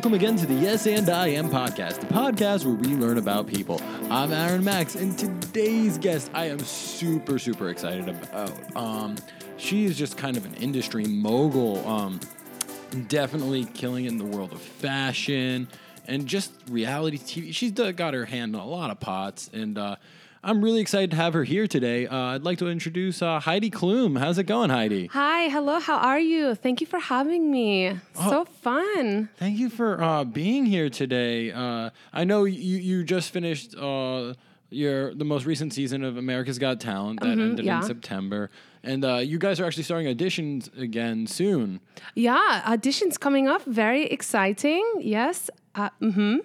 Welcome again to the Yes and I Am podcast, the podcast where we learn about people. I'm Aaron Max, and today's guest I am super, super excited about. Um, she is just kind of an industry mogul, um, definitely killing it in the world of fashion and just reality TV. She's got her hand in a lot of pots, and uh, I'm really excited to have her here today. Uh, I'd like to introduce uh, Heidi Klum. How's it going, Heidi? Hi, hello, how are you? Thank you for having me. So fun. Thank you for uh, being here today. Uh, I know you you just finished uh, your the most recent season of America's Got Talent that ended Mm-hmm, yeah. in September, and uh, you guys are actually starting auditions again soon. Yeah, auditions coming up. Very exciting. Yes. Uh, hmm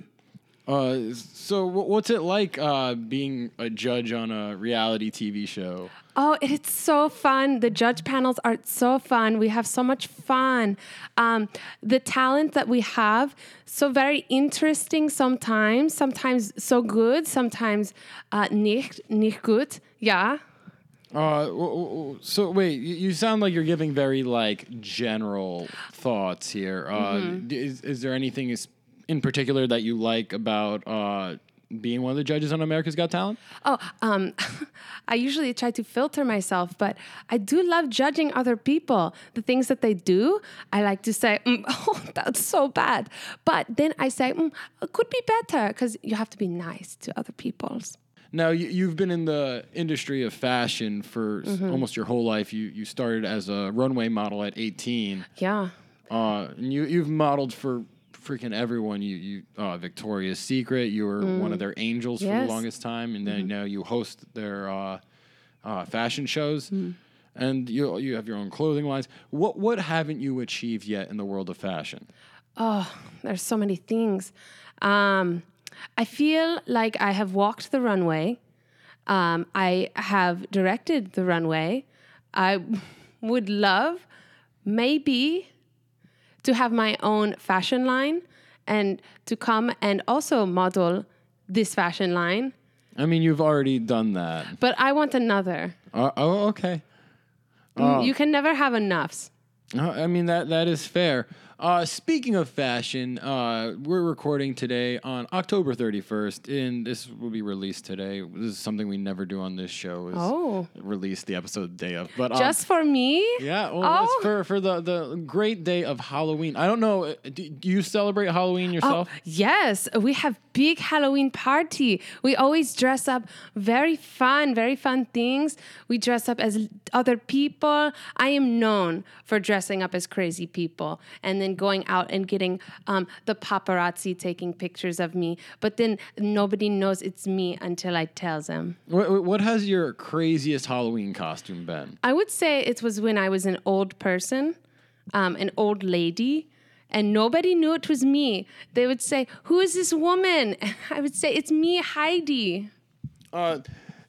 Uh, so wh- what's it like uh, being a judge on a reality TV show? Oh, it's so fun. The judge panels are so fun. We have so much fun. Um, the talent that we have, so very interesting sometimes, sometimes so good, sometimes uh, nicht, nicht gut. Yeah. Uh, so wait, you, sound like you're giving very like general thoughts here. Uh, Mm-hmm. is, is there anything in particular that you like about uh, being one of the judges on America's Got Talent? Oh, um, I usually try to filter myself, but I do love judging other people. The things that they do, I like to say, mm, "Oh, that's so bad," but then I say, mm, "It could be better," because you have to be nice to other people's. Now you, you've been in the industry of fashion for Mm-hmm. almost your whole life. You you started as a runway model at 18. Yeah. Uh, and you you've modeled for freaking everyone. You you uh, Victoria's Secret. You were one of their angels for the Mm. Yes. Mm-hmm. longest time, and then now you host their uh, uh, fashion shows. Mm-hmm. And you you have your own clothing lines. What what haven't you achieved yet in the world of fashion? Oh, there's so many things. Um, I feel like I have walked the runway. Um, I have directed the runway. I would love, maybe, to have my own fashion line and to come and also model this fashion line. I mean, you've already done that. But I want another. Uh, oh, okay. You can never have enoughs. I mean that that is fair. Uh, speaking of fashion, uh, we're recording today on October 31st, and this will be released today. This is something we never do on this show. Is Oh. release the episode the day of, but um, Just for me? yeah, well, Oh. it's for for the the great day of Halloween. I don't know. uh, Do, do you celebrate Halloween yourself? Oh, yes, we have big Halloween party. We always dress up very fun, very fun things. We dress up as other people. I am known for dressing up as crazy people and then going out and getting um, the paparazzi taking pictures of me. But then nobody knows it's me until I tell them. What, what has your craziest Halloween costume been? I would say it was when I was an old person, um, an old lady, and nobody knew it was me. They would say, Who is this woman? I would say, It's me, Heidi. Uh,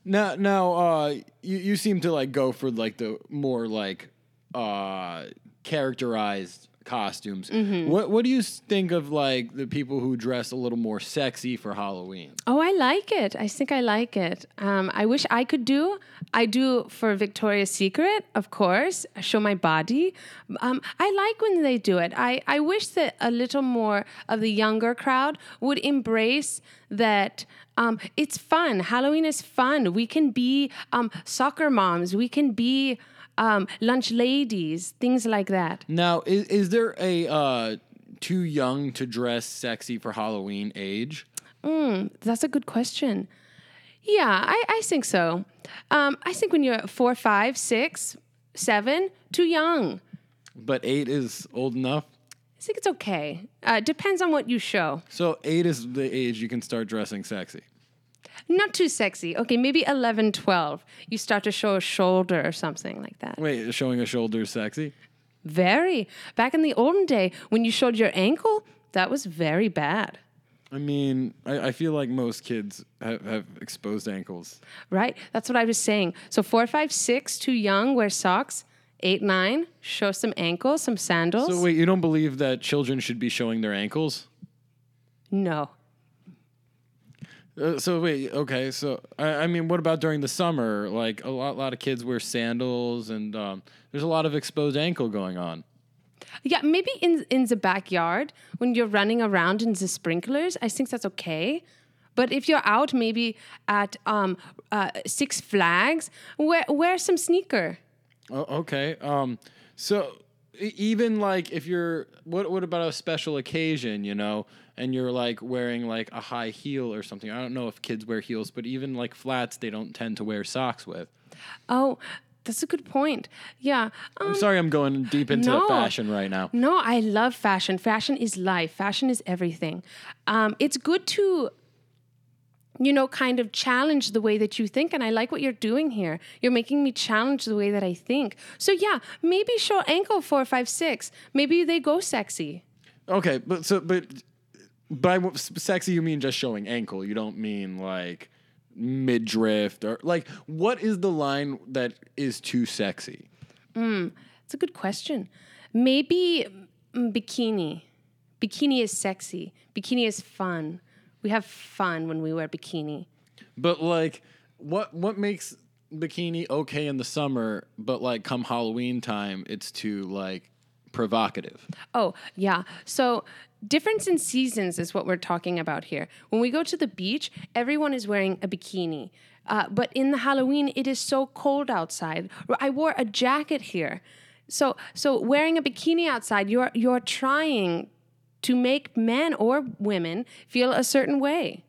now, now, uh, you, you seem to like go for like the more like uh characterized costumes. Mm-hmm. What what do you think of like the people who dress a little more sexy for Halloween? Oh, I like it. I think I like it. Um, I wish I could do. I do for Victoria's Secret, of course. I show my body. Um, I like when they do it. I, I wish that a little more of the younger crowd would embrace that. Um, it's fun. Halloween is fun. We can be um, soccer moms. We can be um, lunch ladies. Things like that. Now, is is there a uh too young to dress sexy for Halloween age? That's a good question. Yeah, I, I think so. Um, I think when you're four, five, six, seven, too young. But eight is old enough. I think it's okay. Uh, depends on what you show. So eight is the age you can start dressing sexy. Not too sexy. Okay, maybe 11, 12. You start to show a shoulder or something like that. Wait, showing a shoulder is sexy? Very. Back in the olden day, when you showed your ankle, that was very bad. I mean, I, I feel like most kids have, have exposed ankles. Right? That's what I was saying. So four, five, six, too young, wear socks. Eight, nine, show some ankles, some sandals. So wait, you don't believe that children should be showing their ankles? no. Uh, so wait, okay. So I, I mean, what about during the summer? Like a lot, lot of kids wear sandals, and um, there's a lot of exposed ankle going on. Yeah, maybe in in the backyard when you're running around in the sprinklers, I think that's okay. But if you're out, maybe at um, uh, Six Flags, wear wear some sneaker. Oh, okay. Um, so even like if you're what what about a special occasion, you know, and you're like wearing like a high heel or something. I don't know if kids wear heels, but even like flats, they don't tend to wear socks with. Oh, that's a good point. Yeah. Um, I'm sorry, I'm going deep into no. fashion right now. No, I love fashion. Fashion is life. Fashion is everything. Um, it's good to, you know, kind of challenge the way that you think. And I like what you're doing here. You're making me challenge the way that I think. So, yeah, maybe show ankle four, five, six. Maybe they go sexy. Okay, but so but by sexy you mean just showing ankle. You don't mean like midriff or like what is the line that is too sexy? It's a good question. Maybe mm, bikini. Bikini is sexy. Bikini is fun. We have fun when we wear bikini. But like, what what makes bikini okay in the summer, but like come Halloween time, it's too like provocative. Oh, yeah. So, difference in seasons is what we're talking about here. When we go to the beach, everyone is wearing a bikini. Uh, but in the Halloween, it is so cold outside. I wore a jacket here. So, so wearing a bikini outside, you're you're trying to make men or women feel a certain way.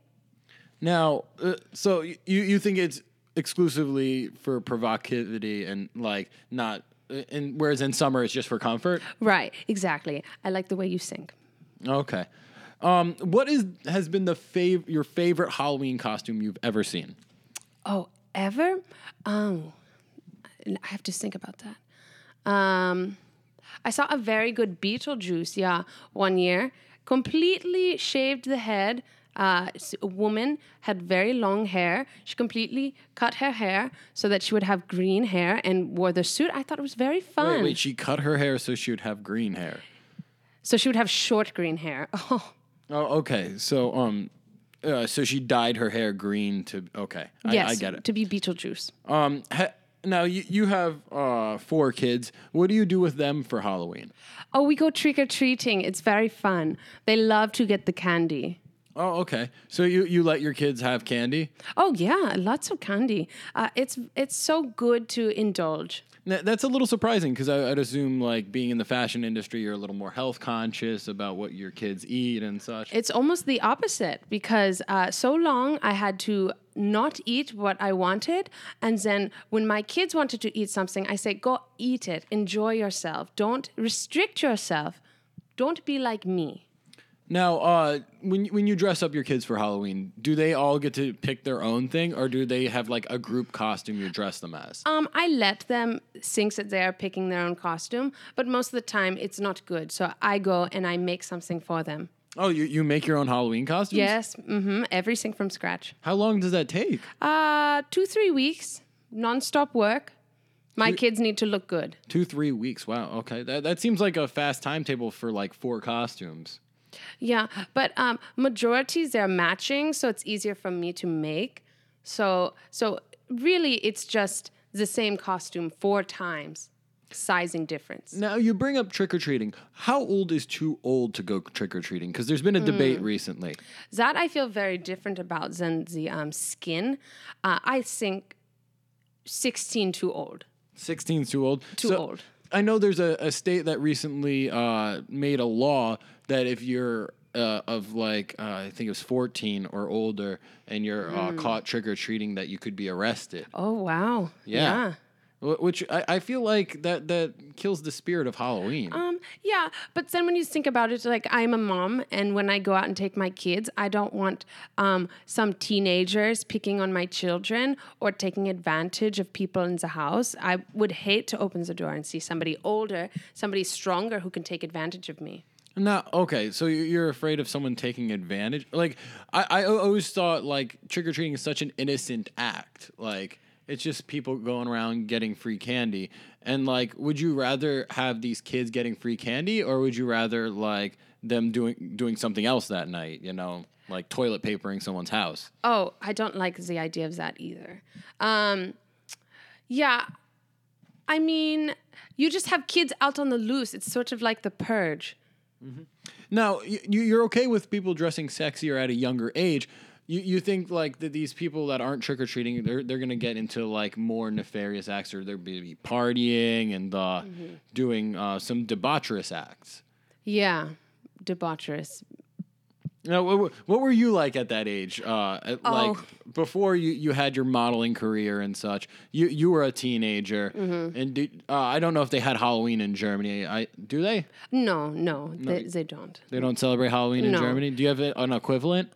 Now, uh, so you you think it's exclusively for provocativity and like not, uh, and whereas in summer it's just for comfort. Right, exactly. I like the way you sing. Okay. Um, what is has been the fav- your favorite Halloween costume you've ever seen? Oh, ever? Oh, I have to think about that. Um, I saw a very good Beetlejuice, yeah, one year. Completely shaved the head. Uh, a woman had very long hair. She completely cut her hair so that she would have green hair and wore the suit. I thought it was very fun. Wait, wait, she cut her hair so she would have green hair. So she would have short green hair. Oh, Oh, okay. So, um, uh, so she dyed her hair green to. Okay, I, yes, I get it. to be Beetlejuice. Um, ha- now you you have uh four kids. What do you do with them for Halloween? Oh, we go trick or treating. It's very fun. They love to get the candy. Oh, okay. So you you let your kids have candy. Oh yeah, lots of candy. Uh, it's it's so good to indulge. That's a little surprising because I'd assume like being in the fashion industry, you're a little more health conscious about what your kids eat and such. It's almost the opposite because uh, so long I had to not eat what I wanted, and then when my kids wanted to eat something, I say, "Go eat it. Enjoy yourself. Don't restrict yourself. Don't be like me." Now, uh, when when you dress up your kids for Halloween, do they all get to pick their own thing, or do they have like a group costume you dress them as? Um, I let them think that they are picking their own costume, but most of the time it's not good. So I go and I make something for them. Oh, you, you make your own Halloween costumes? Yes, mm-hmm, everything from scratch. How long does that take? Uh, two three weeks, nonstop work. My kids need to look good. Two, three weeks. Wow. Okay. That, that seems like a fast timetable for like four costumes. Yeah, but um, majorities they're matching, so it's easier for me to make. So so really, it's just the same costume four times, sizing difference. Now, you bring up trick or treating. How old is too old to go trick or treating? Because there's been a debate recently. That I feel very different about than the um, skin. Uh, I think sixteen too old. 16 too old. Too old. I know there's a, a state that recently uh, made a law that if you're uh, of like uh, I think it was 14 or older and you're uh, Hmm. caught trick or treating, that you could be arrested. Oh wow! Yeah. Wh- Which I, I feel like that that kills the spirit of Halloween. Um, yeah, but then when you think about it, like I'm a mom, and when I go out and take my kids, I don't want um, some teenagers picking on my children or taking advantage of people in the house. I would hate to open the door and see somebody older, somebody stronger who can take advantage of me. No, okay. So you- you're afraid of someone taking advantage? Like I, I al- always thought like trick or treating is such an innocent act. Like it's just people going around getting free candy. And like, would you rather have these kids getting free candy, or would you rather like them doing doing something else that night? You know, like toilet papering someone's house. Oh, I don't like the idea of that either. Um, yeah, I mean, you just have kids out on the loose. It's sort of like the purge. Now, you, you're okay with people dressing sexier at a younger age. You, you think like that these people that aren't trick or treating, they're they're gonna get into like more nefarious acts, or they're be partying and uh, doing uh, some debaucherous acts. Yeah, debaucherous. Now, what, what were you like at that age? Uh, at, Like Oh. before you, you had your modeling career and such. You you were a teenager, Mm-hmm. and did, uh, I don't know if they had Halloween in Germany. I do they? No, no, they, they don't. They don't celebrate Halloween in No. Germany. Do you have an equivalent?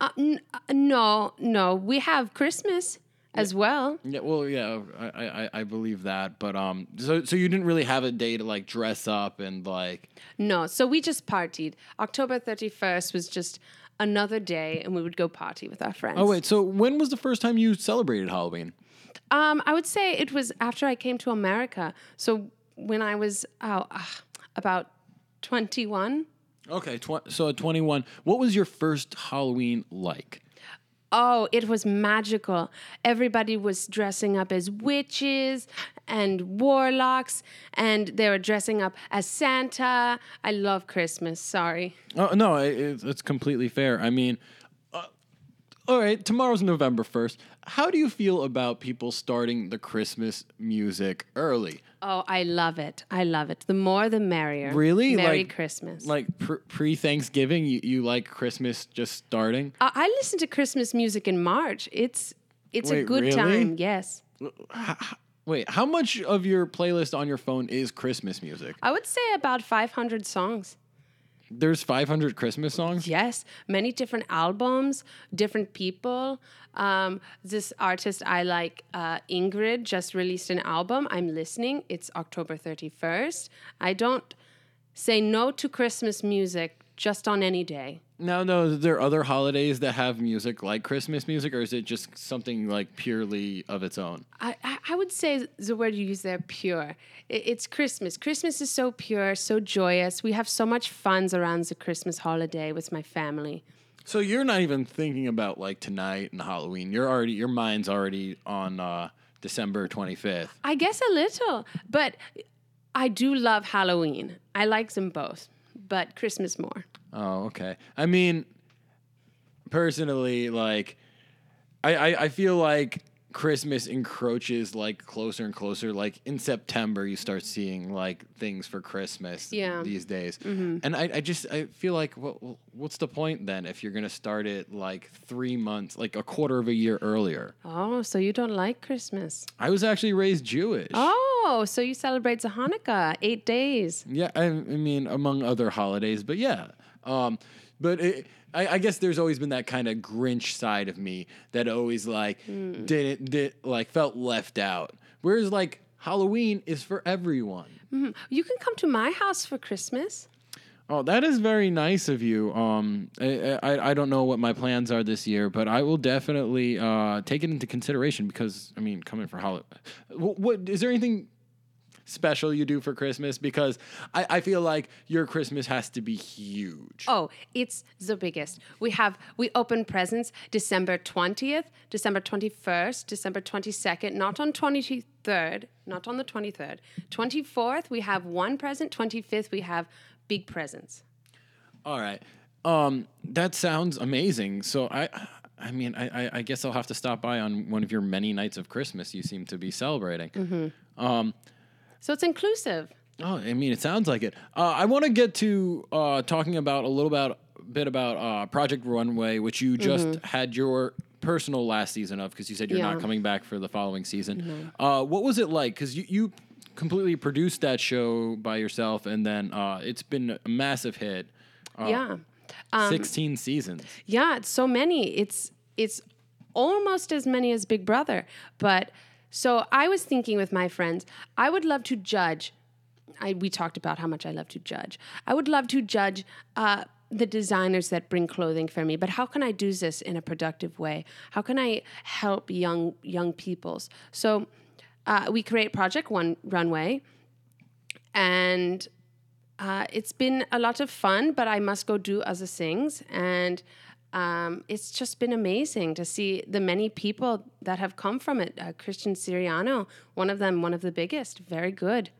Uh, n- uh, no, no. We have Christmas as well. Yeah, well, yeah, I, I, I believe that, but um, so so you didn't really have a day to like dress up and like. No, so we just partied. October 31st was just another day, and we would go party with our friends. Oh wait, so when was the first time you celebrated Halloween? Um, I would say it was after I came to America. So when I was oh, uh, about 21. Okay, tw- so at twenty one, what was your first Halloween like? Oh, it was magical. Everybody was dressing up as witches and warlocks, and they were dressing up as Santa. I love Christmas. Sorry. Oh no, it, it's- completely fair. I mean, all right, tomorrow's November first. How do you feel about people starting the Christmas music early? Oh, I love it. I love it. The more, the merrier. Really? Merry Like- Christmas. Like pre Thanksgiving, you, you like Christmas just starting? I I listen to Christmas music in March. It's it's a good really? time. Yes. Wait, how much of your playlist on your phone is Christmas music? I would say about 500 songs. There's 500 Christmas songs. Yes, many different albums, different people. Um, this artist I like, uh, Ingrid, just released an album. I'm listening. It's October 31st. I don't say no to Christmas music just on any day. Now, no, there are there other holidays that have music like Christmas music, or is it just something like purely of its own? I, I, I would say the word you use there, pure. I- It's Christmas. Christmas is so pure, so joyous. We have so much fun around the Christmas holiday with my family. So you're not even thinking about like tonight and Halloween. You're already your mind's already on uh, December 25th. I guess a little, but I do love Halloween. I like them both, but Christmas more. Oh, okay. I mean, personally, like, I, I, I feel like Christmas encroaches like closer and closer. Like in September, you start seeing like things for Christmas Yeah. Mm-hmm. these days, and I, I just I feel like what what's the point then if you're gonna start it like three months, like a quarter of a year earlier? Oh, so you don't like Christmas? I was actually raised Jewish. Oh, so you celebrate the Hanukkah eight days? Yeah, I, I mean, among other holidays, but yeah. Um, but it, I, I guess there's always been that kind of Grinch side of me that always like didn't did like felt left out. Whereas like Halloween is for everyone. You can come to my house for Christmas. Oh, that is very nice of you. Um, I, I I don't know what my plans are this year, but I will definitely uh take it into consideration because I mean, coming for Halloween, what, what is there anything special you do for Christmas? Because I, I feel like your Christmas has to be huge. Oh, it's the biggest. We have we open presents December 20th, December 21st, December 22nd, not on 23rd, not on the 23rd. 24th we have one present, 25th we have big presents. All right. Um, that sounds amazing. So I, I mean, I, I, I guess I'll have to stop by on one of your many nights of Christmas you seem to be celebrating. So it's inclusive. Oh, I mean, it sounds like it. Uh, I want to get to uh, talking about a little about bit about uh, Project Runway, which you just had your personal last season of because you said you're not coming back for the following season. Uh, what was it like? Because you, you completely produced that show by yourself, and then uh, it's been a massive hit. yeah. 16 seasons. Yeah, it's so many. It's it's almost as many as Big Brother. But so I was thinking with my friends, I would love to judge. I we talked about how much I love to judge. I would love to judge uh, the designers that bring clothing for me. But how can I do this in a productive way? How can I help young young peoples? So uh, we create Project One Runway, and uh, it's been a lot of fun, but I must go do other things. And um, it's just been amazing to see the many people that have come from it. Uh, Christian Siriano, one of them, one of the biggest, very good.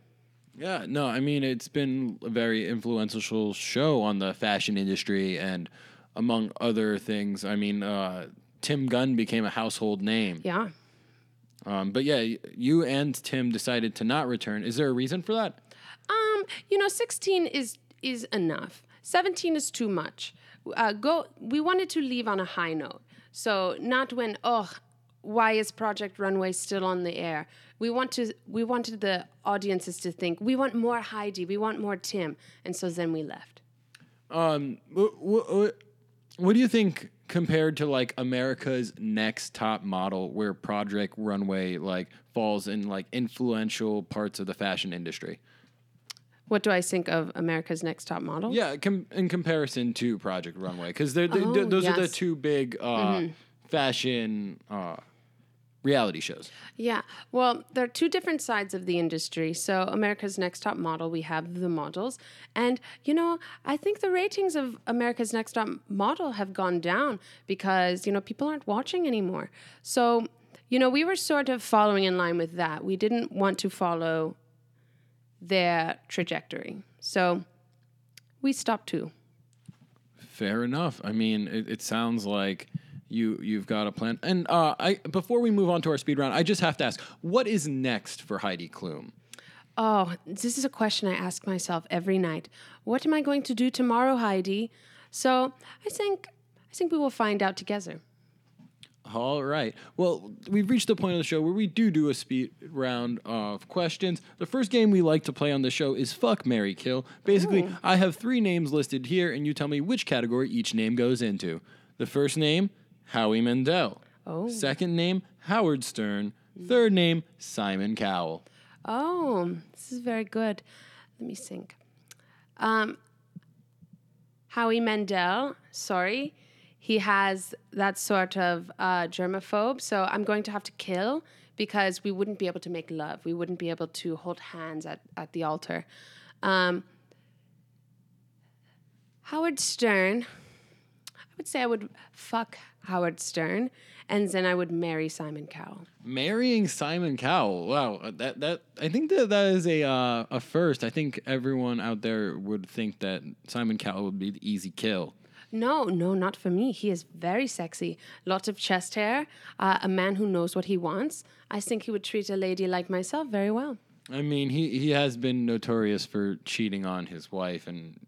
Yeah, no, I mean it's been a very influential show on the fashion industry, and among other things, I mean uh, Tim Gunn became a household name. Yeah. Um, but yeah, you and Tim decided to not return. Is there a reason for that? Um, you know, 16 is is enough. 17 is too much. Uh, go. We wanted to leave on a high note. So not when oh, why is Project Runway still on the air? We want to. We wanted the audiences to think we want more Heidi. We want more Tim. And so then we left. Um, what, what, what do you think compared to like America's Next Top Model, where Project Runway like falls in like influential parts of the fashion industry? What do I think of America's Next Top Model? Yeah, com- in comparison to Project Runway, because they're, they Oh, those are the two big uh, fashion uh, reality shows. Yeah. Well, there are two different sides of the industry. So, America's Next Top Model, we have the models. And, you know, I think the ratings of America's Next Top Model have gone down because, you know, people aren't watching anymore. So, you know, we were sort of following in line with that. We didn't want to follow their trajectory. So, we stop too. Fair enough. I mean, it, it sounds like you you've got a plan. And uh, I before we move on to our speed round, I just have to ask, what is next for Heidi Klum? Oh, this is a question I ask myself every night. What am I going to do tomorrow, Heidi? So I think I think we will find out together. All right. Well, we've reached the point of the show where we do do a speed round of questions. The first game we like to play on the show is Fuck Mary Kill. Basically, I have three names listed here, and you tell me which category each name goes into. The first name, Howie Mandel. Oh. Second name, Howard Stern. Third name, Simon Cowell. Oh, this is very good. Let me think. Um, Howie Mandel, sorry, he has that sort of uh, germaphobe. So I'm going to have to kill because we wouldn't be able to make love. We wouldn't be able to hold hands at, at the altar. Um, Howard Stern, I would say I would fuck Howard Stern and then I would marry Simon Cowell. Marrying Simon Cowell. Wow, uh, that that I think that that is a uh, a first. I think everyone out there would think that Simon Cowell would be the easy kill. No, no, not for me. He is very sexy. Lots of chest hair. Uh, a man who knows what he wants. I think he would treat a lady like myself very well. I mean, he he has been notorious for cheating on his wife and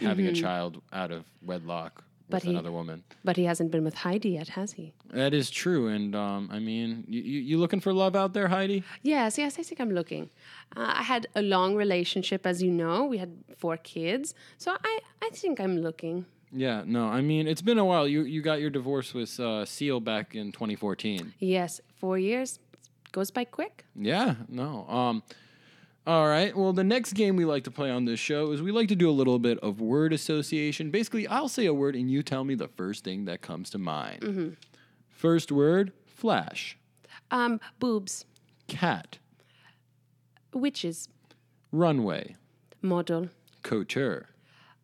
having a child out of wedlock with Mm-hmm. But he- another woman. But he hasn't been with Heidi yet, has he? That is true, and um, I mean, you, you you looking for love out there, Heidi? Yes, yes, I think I'm looking. Uh, I had a long relationship, as you know. We had four kids. So I, I think I'm looking. Yeah, no, I mean, it's been a while. You you got your divorce with uh, Seal back in 2014. Yes, four years goes by quick. Yeah, no. Um, all right. Well, the next game we like to play on this show is we like to do a little bit of word association. Basically, I'll say a word and you tell me the first thing that comes to mind. First word: flash, Um, boobs, cat, witches, runway, model, couture,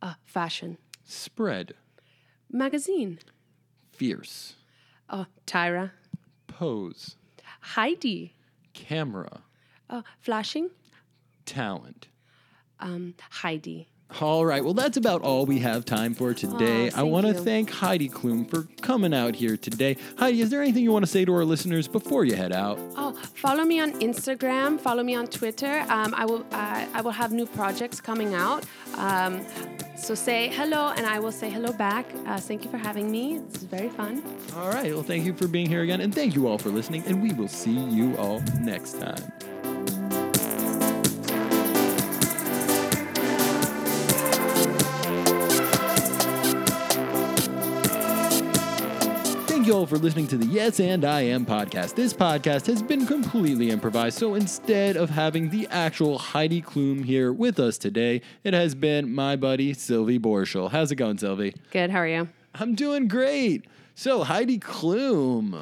uh, fashion, spread, magazine, fierce, uh, Tyra, pose, Heidi, camera, uh, flashing, talent. um, Heidi. All right. Well, that's about all we have time for today. I want to thank Heidi Klum for coming out here today. Heidi, is there anything you want to say to our listeners before you head out? Oh, follow me on Instagram. Follow me on Twitter. Um, I will. Uh, I will have new projects coming out. Um, so say hello, and I will say hello back. Uh, thank you for having me. This is very fun. All right. Well, thank you for being here again, and thank you all for listening. And we will see you all next time. Thank you all for listening to the Yes and I Am podcast. This podcast has been completely improvised, so instead of having the actual Heidi Klum here with us today, it has been my buddy Sylvie Borschel. How's it going, Sylvie? Good. How are you? I'm doing great. So, Heidi Klum.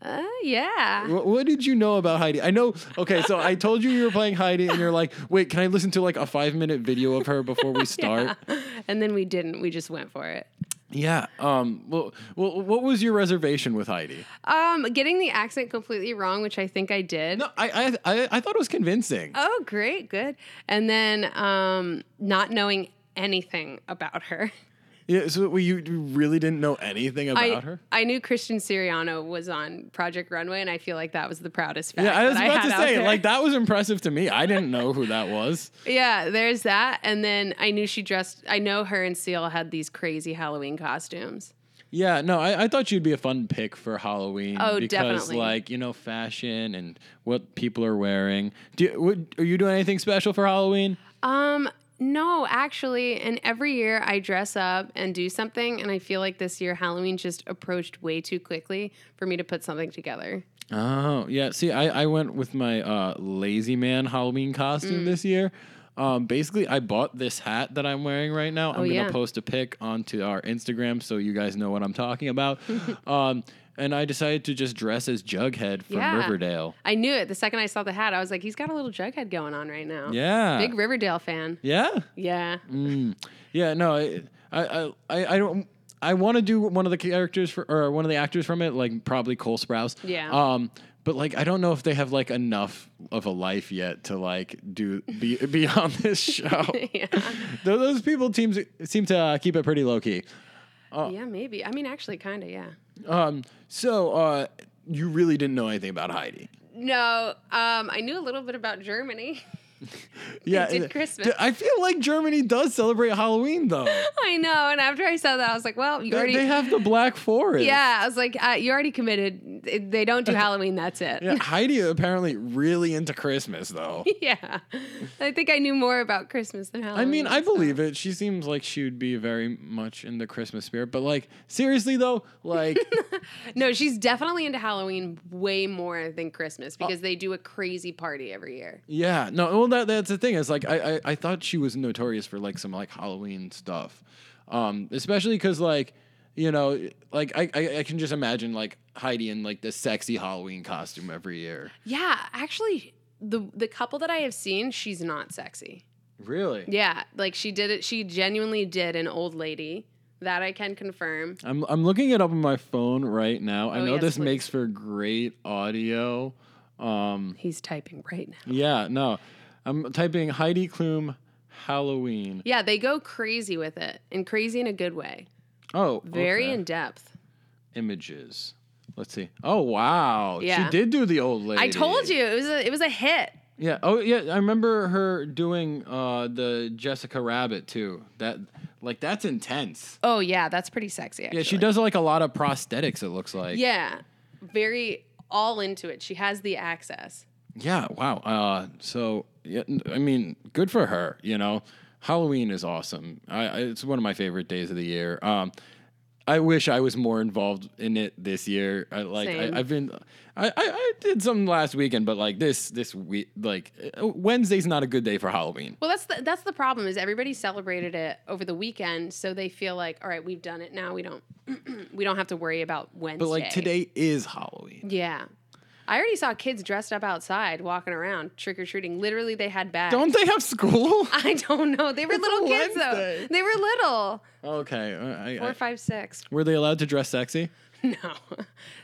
Uh, yeah. What, what did you know about Heidi? I know. Okay, so I told you you were playing Heidi, and you're like, "Wait, can I listen to like a five minute video of her before we start?" And then we didn't. We just went for it. Yeah. Um. Well. Well. What was your reservation with Heidi? Um, getting the accent completely wrong, which I think I did. No, I I I, I thought it was convincing. Oh, great, good. And then um, not knowing anything about her. Yeah. So you you really didn't know anything about I, her. I knew Christian Siriano was on Project Runway, and I feel like that was the proudest fact. Yeah, I was about had to say, like that was impressive to me. I didn't know who that was. Yeah, there's that. And then I knew she dressed, I know her and Seal had these crazy Halloween costumes. Yeah, no, I, I thought you'd be a fun pick for Halloween. Oh, because, definitely. like you know, fashion and what people are wearing. Do you, would, are you doing anything special for Halloween? Um, no, actually, and every year I dress up and do something, and I feel like this year Halloween just approached way too quickly for me to put something together. Oh, yeah. See, I, I went with my uh, lazy man Halloween Mm. costume this year. Um, basically, I bought this hat that I'm wearing right now. I'm Oh, gonna yeah. post a pic onto our Instagram so you guys know what I'm talking about. um, and I decided to just dress as Jughead from Yeah. Riverdale. I knew it the second I saw the hat. I was like, he's got a little Jughead going on right now. Yeah. Big Riverdale fan. yeah. Yeah. Mm. Yeah, no, I, I, I, I don't. I want to do one of the characters for, or one of the actors from it, like probably Cole Sprouse. Yeah. Um, but like, I don't know if they have like enough of a life yet to like do be be on this show. yeah. Tho- Those people teams seem to uh, keep it pretty low key. Yeah, maybe. I mean, actually, kind of, yeah. Um, so uh, you really didn't know anything about Heidi. No, um, I knew a little bit about Germany. Yeah, did uh, Christmas. I feel like Germany does celebrate Halloween though. I know. And after I saw that, I was like, well, you they, already. they have the Black Forest. yeah, I was like, uh, you already committed. They don't do Halloween. That's it. Yeah, Heidi apparently really into Christmas though. Yeah. I think I knew more about Christmas than Halloween. I mean, I so- believe it. She seems like she would be very much in the Christmas spirit. But like, seriously though, like, No, she's definitely into Halloween way more than Christmas Uh, because they do a crazy party every year. yeah, no. Well, that that's the thing. Is like, I, I I thought she was notorious for like some like Halloween stuff, um, especially because like, you know, like I, I I can just imagine like Heidi in like the sexy Halloween costume every year. Yeah, actually, the the couple that I have seen, she's not sexy. Really? Yeah, like she did it. She genuinely did an old lady. That I can confirm. I'm I'm looking it up on my phone right now. I Oh, know yes, this please. makes for great audio. Um, He's typing right now. yeah, no. I'm typing Heidi Klum Halloween. Yeah, they go crazy with it, and crazy in a good way. Oh, Very okay. in depth. images. Let's see. Oh wow, Yeah. she did do the old lady. I told you it was a it was a hit. Yeah. Oh yeah, I remember her doing uh, the Jessica Rabbit too. That like that's intense. Oh yeah, that's pretty sexy. Actually. Yeah, she does like a lot of prosthetics. It looks like. Yeah, very all into it. She has the access. Yeah. Wow. Uh, so yeah, I mean, good for her. You know, Halloween is awesome. I, I it's one of my favorite days of the year. Um, I wish I was more involved in it this year. I like Same. I, I've been. I, I, I did some last weekend, but like this this week, like uh, Wednesday's not a good day for Halloween. Well, that's the that's the problem is everybody celebrated it over the weekend, so they feel like, all right, we've done it now. We don't we don't have to worry about Wednesday. But like today is Halloween. Yeah. I already saw kids dressed up outside walking around trick or treating. Literally, they had bags. Don't they have school? I don't know. They were It's little kids though. They were little. okay. uh, I, Four, I, five, six. were they allowed to dress sexy? No,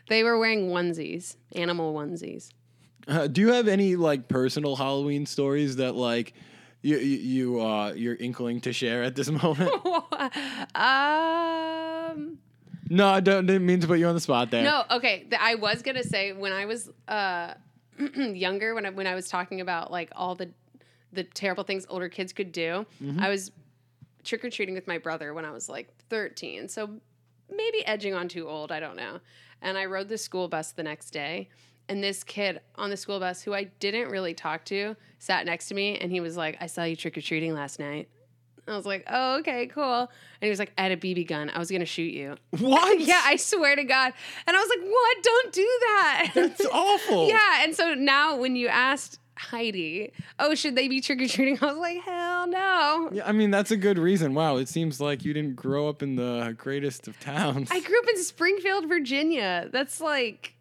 they were wearing onesies, animal onesies. Uh, do you have any like personal Halloween stories that like you you, you uh you're inkling to share at this moment? um. No, I don't didn't mean to put you on the spot there. No, okay. I was gonna say when I was uh, younger, when I when I was talking about like all the the terrible things older kids could do, Mm-hmm. I was trick or treating with my brother when I was like thirteen. So maybe edging on too old. I don't know. And I rode the school bus the next day. And this kid on the school bus, who I didn't really talk to, sat next to me and he was like, I saw you trick or treating last night. I was like, oh, okay, cool. And he was like, I had a BB gun. I was going to shoot you. What? Yeah, I swear to God. And I was like, what? Don't do that. It's awful. yeah. And so now when you asked Heidi, oh, should they be trick or treating? I was like, hell no. Yeah, I mean that's a good reason. Wow, it seems like you didn't grow up in the greatest of towns. I grew up in Springfield, Virginia. That's like,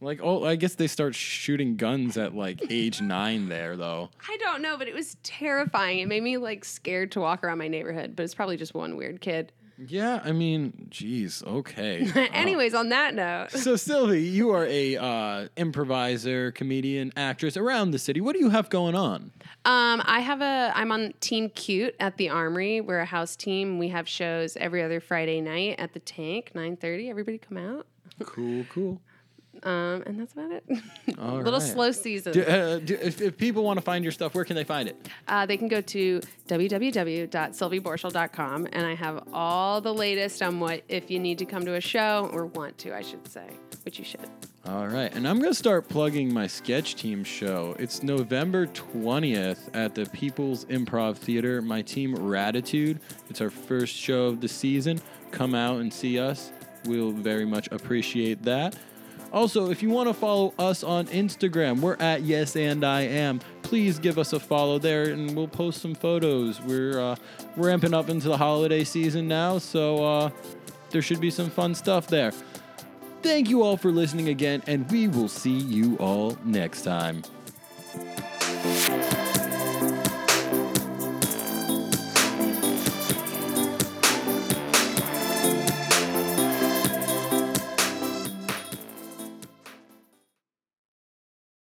like, oh, I guess they start shooting guns at like age nine there, though. I don't know, but it was terrifying. It made me like scared to walk around my neighborhood, but it's probably just one weird kid. Yeah, I mean, geez, okay. Anyways, on that note, so Sylvie, you are a uh, improviser, comedian, actress around the city. What do you have going on? um, I have a. I'm on Team Cute at the Armory. We're a house team. We have shows every other Friday night at the Tank, 9:30. Everybody come out. Cool, cool. Um, and that's about it. All Little right. slow season. Do, uh, do, if, if people want to find your stuff, where can they find it? Uh, they can go to www.sylvieborschel.com and I have all the latest on what if you need to come to a show or want to, I should say, which you should. All right, and I'm going to start plugging my sketch team show. It's November 20th at the People's Improv Theater. My team, Ratitude. It's our first show of the season. Come out and see us. We'll very much appreciate that. Also, if you want to follow us on Instagram, we're at Yes and I Am. Please give us a follow there, and we'll post some photos. We're uh, ramping up into the holiday season now, so uh, there should be some fun stuff there. Thank you all for listening again, and we will see you all next time.